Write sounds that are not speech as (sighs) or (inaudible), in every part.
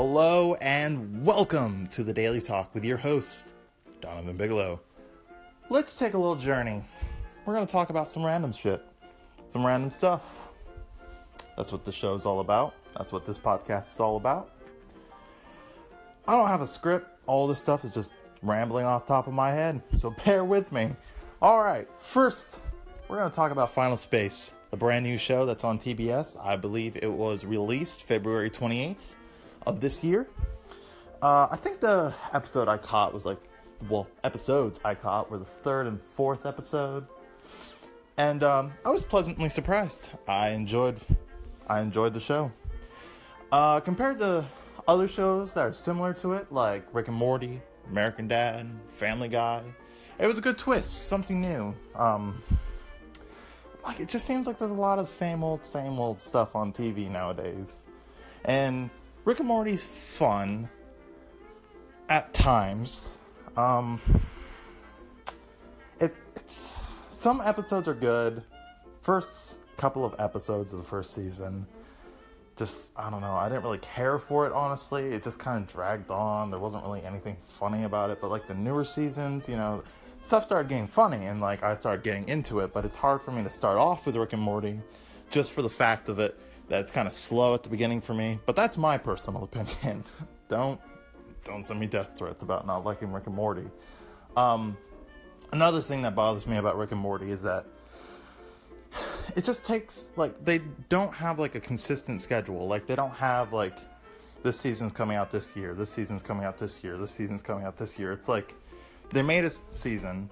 Hello and welcome to the Daily Talk with your host, Donovan Bigelow. Let's take a little journey. We're going to talk about some random shit, some random stuff. That's what the show's all about. That's what this podcast is all about. I don't have a script. All this stuff is just rambling off top of my head, so (laughs) bear with me. All right, first, we're going to talk about Final Space, a brand new show that's on TBS. I believe it was released February 28th of this year. Uh, I think the episode I caught was like, well, episodes I caught were the third and fourth episode, and um, I was pleasantly surprised. I enjoyed, I enjoyed the show. Uh, compared to other shows that are similar to it, like Rick and Morty, American Dad, Family Guy, it was a good twist, something new. Um, like it just seems like there's a lot of same old, same old stuff on TV nowadays, and Rick and Morty's fun at times. Um, it's it's some episodes are good. First couple of episodes of the first season, just I don't know. I didn't really care for it honestly. It just kind of dragged on. There wasn't really anything funny about it. But like the newer seasons, you know, stuff started getting funny, and like I started getting into it. But it's hard for me to start off with Rick and Morty, just for the fact of it that it's kind of slow at the beginning for me. But that's my personal (laughs) opinion. don't don't send me death threats about not liking Rick and Morty. Um, another thing that bothers me about Rick and Morty is that it just takes like they don't have like a consistent schedule. Like they don't have like this season's coming out this year, this season's coming out this year, this season's coming out this year. It's like they made a season,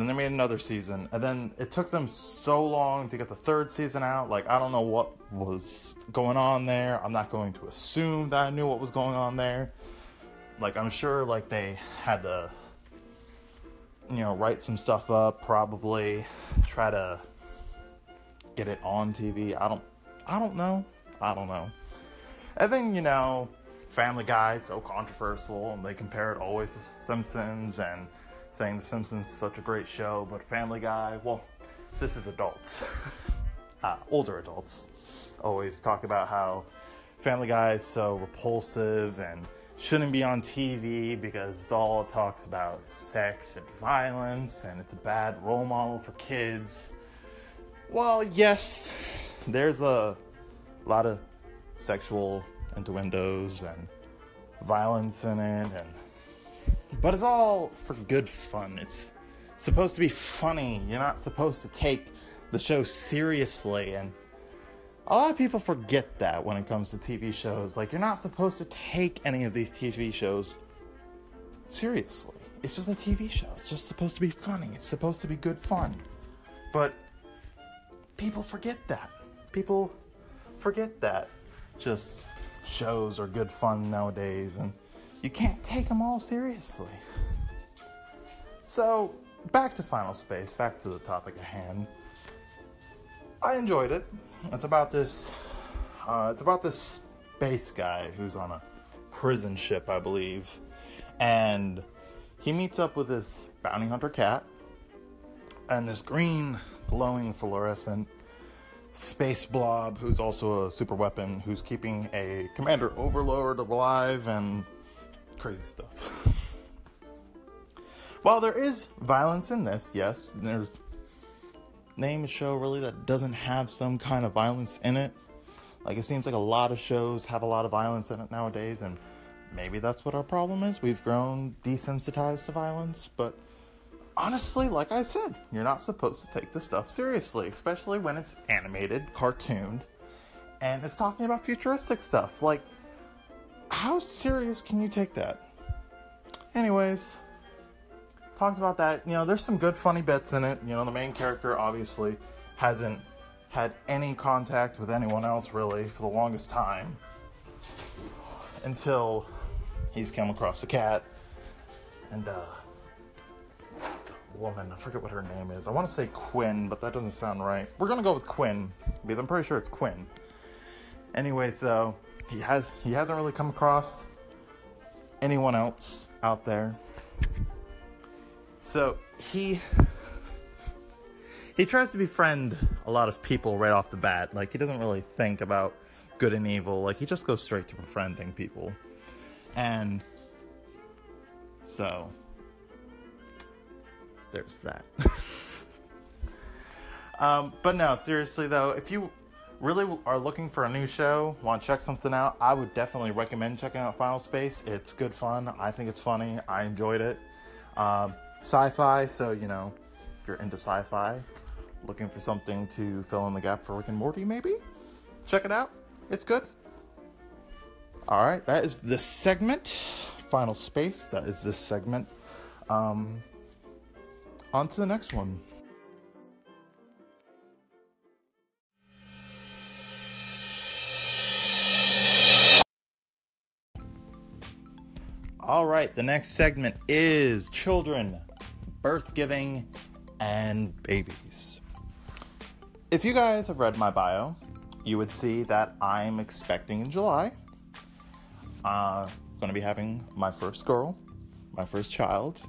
then they made another season, and then it took them so long to get the third season out. Like I don't know what was going on there. I'm not going to assume that I knew what was going on there. Like I'm sure like they had to you know, write some stuff up, probably try to get it on TV. I don't I don't know. I don't know. And then, you know, Family Guy so controversial and they compare it always to Simpsons and saying The Simpsons is such a great show, but Family Guy, well, this is adults. (laughs) uh, older adults always talk about how Family Guy is so repulsive and shouldn't be on TV because it's all it talks about sex and violence and it's a bad role model for kids. Well, yes, there's a lot of sexual innuendos and violence in it and but it's all for good fun. It's supposed to be funny. You're not supposed to take the show seriously and a lot of people forget that when it comes to TV shows. Like, you're not supposed to take any of these TV shows seriously. It's just a TV show. It's just supposed to be funny. It's supposed to be good fun. But people forget that. People forget that. Just shows are good fun nowadays, and you can't take them all seriously. So, back to Final Space, back to the topic at hand. I enjoyed it. It's about this. Uh, it's about this space guy who's on a prison ship, I believe, and he meets up with this bounty hunter cat and this green, glowing, fluorescent space blob who's also a super weapon who's keeping a commander overlord alive and crazy stuff. (laughs) While there is violence in this, yes, there's name a show really that doesn't have some kind of violence in it. Like it seems like a lot of shows have a lot of violence in it nowadays, and maybe that's what our problem is. We've grown desensitized to violence, but honestly, like I said, you're not supposed to take this stuff seriously, especially when it's animated, cartooned, and it's talking about futuristic stuff. Like, how serious can you take that? Anyways, talks about that. You know, there's some good funny bits in it. You know, the main character obviously hasn't had any contact with anyone else really for the longest time until he's come across the cat and uh woman, I forget what her name is. I want to say Quinn, but that doesn't sound right. We're gonna go with Quinn because I'm pretty sure it's Quinn. Anyway, so he has he hasn't really come across anyone else out there so he he tries to befriend a lot of people right off the bat. Like he doesn't really think about good and evil. Like he just goes straight to befriending people. And so there's that. (laughs) um, but no, seriously though, if you really are looking for a new show, want to check something out, I would definitely recommend checking out Final Space. It's good fun. I think it's funny. I enjoyed it. Um, sci-fi, so you know, if you're into sci-fi, looking for something to fill in the gap for Rick and Morty, maybe check it out. It's good. All right, that is this segment. Final Space. That is this segment. Um, on to the next one. All right, the next segment is children, birth giving, and babies. If you guys have read my bio, you would see that I'm expecting in July. Uh, going to be having my first girl, my first child.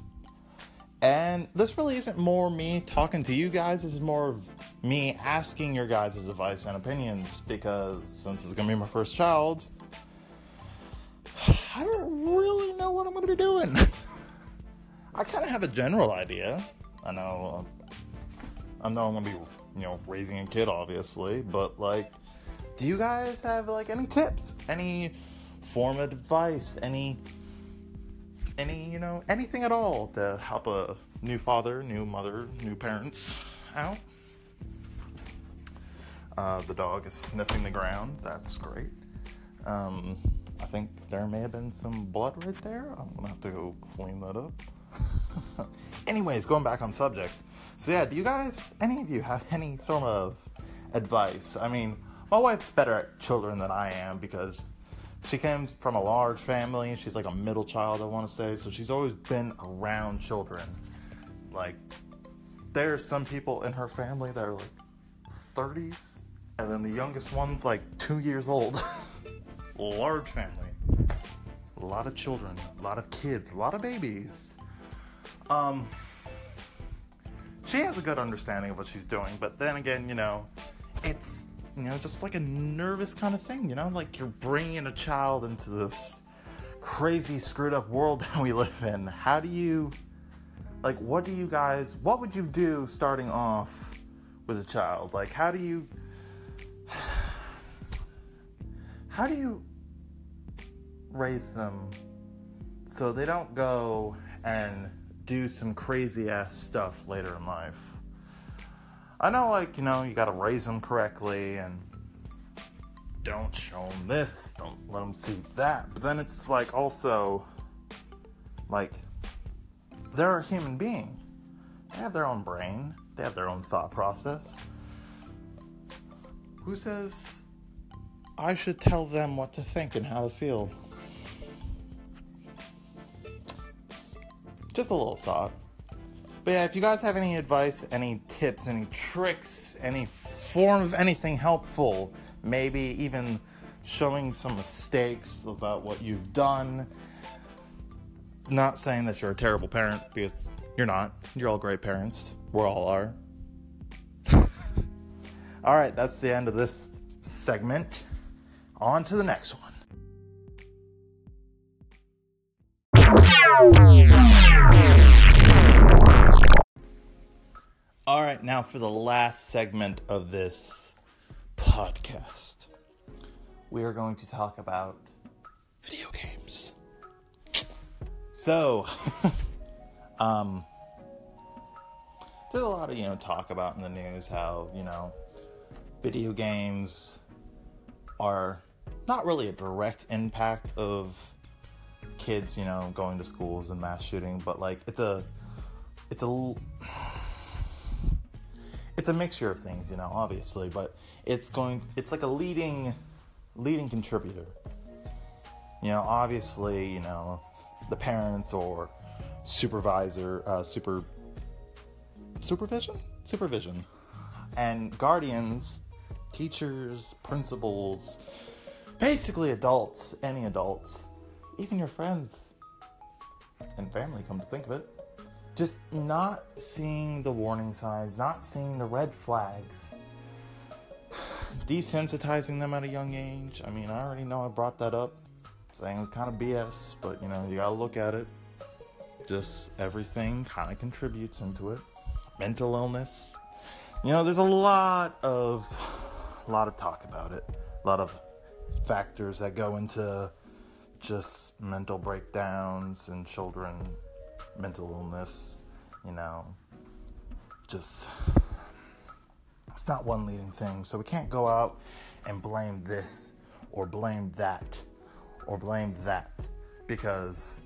And this really isn't more me talking to you guys, this is more of me asking your guys' advice and opinions because since it's going to be my first child, (sighs) I don't really know what I'm going to be doing. (laughs) I kind of have a general idea. I know uh, I know I'm going to be, you know, raising a kid obviously, but like do you guys have like any tips? Any form of advice? Any any, you know, anything at all to help a new father, new mother, new parents out? Uh, the dog is sniffing the ground. That's great. Um, I think there may have been some blood right there. I'm gonna have to go clean that up. (laughs) Anyways, going back on subject. So yeah, do you guys, any of you, have (laughs) any sort of advice? I mean, my wife's better at children than I am because she comes from a large family and she's like a middle child, I want to say. So she's always been around children. Like, there's some people in her family that are like 30s, and then the youngest one's like two years old. (laughs) large family. A lot of children, a lot of kids, a lot of babies. Um, she has a good understanding of what she's doing, but then again, you know, it's you know just like a nervous kind of thing, you know, like you're bringing a child into this crazy screwed up world (laughs) that we live in. How do you like what do you guys what would you do starting off with a child? Like how do you (sighs) how do you raise them so they don't go and do some crazy ass stuff later in life? I know, like, you know, you gotta raise them correctly and don't show them this, don't let them see that. But then it's like also, like, they're a human being. They have their own brain, they have their own thought process. Who says I should tell them what to think and how to feel? Just a little thought. But yeah, if you guys have any advice, any tips, any tricks, any form of anything helpful, maybe even showing some mistakes about what you've done. Not saying that you're a terrible parent because you're not. You're all great parents. We are all are. (laughs) all right, that's the end of this segment. On to the next one. All right, now for the last segment of this podcast, we are going to talk about video games. So, (laughs) um, there's a lot of you know talk about in the news how you know video games are not really a direct impact of kids, you know, going to schools and mass shooting, but like it's a it's a it's a mixture of things, you know, obviously, but it's going it's like a leading leading contributor. You know, obviously, you know, the parents or supervisor uh, super supervision supervision and guardians teachers principals basically adults any adults even your friends and family come to think of it just not seeing the warning signs, not seeing the red flags, (sighs) desensitizing them at a young age. I mean, I already know I brought that up, saying it was kind of BS, but you know, you gotta look at it. Just everything kind of contributes into it. Mental illness. You know, there's a lot of a (sighs) lot of talk about it. A lot of factors that go into just mental breakdowns and children, mental illness, you know, just it's not one leading thing. So we can't go out and blame this or blame that or blame that because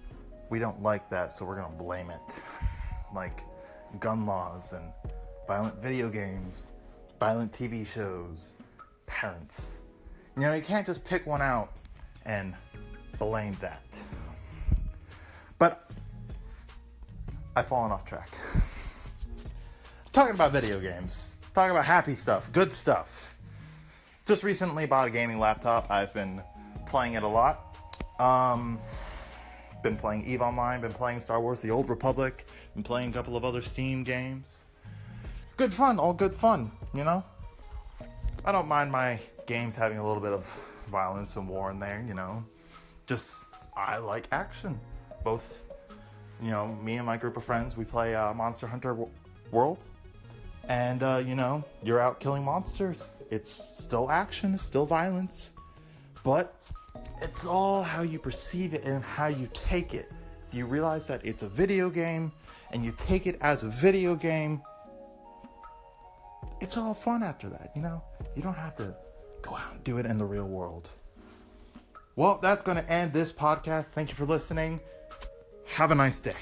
we don't like that, so we're gonna blame it. (laughs) Like gun laws and violent video games, violent TV shows, parents. You know, you can't just pick one out and blame that. But I've fallen off track. (laughs) Talking about video games, talking about happy stuff, good stuff. Just recently bought a gaming laptop. I've been playing it a lot. Um, been playing EVE Online, been playing Star Wars The Old Republic, been playing a couple of other Steam games. Good fun, all good fun, you know? I don't mind my games having a little bit of violence and war in there, you know? Just, I like action. Both, you know, me and my group of friends, we play uh, Monster Hunter World. And, uh, you know, you're out killing monsters. It's still action, it's still violence. But it's all how you perceive it and how you take it. You realize that it's a video game and you take it as a video game. It's all fun after that, you know? You don't have to go out and do it in the real world. Well, that's going to end this podcast. Thank you for listening. Have a nice day.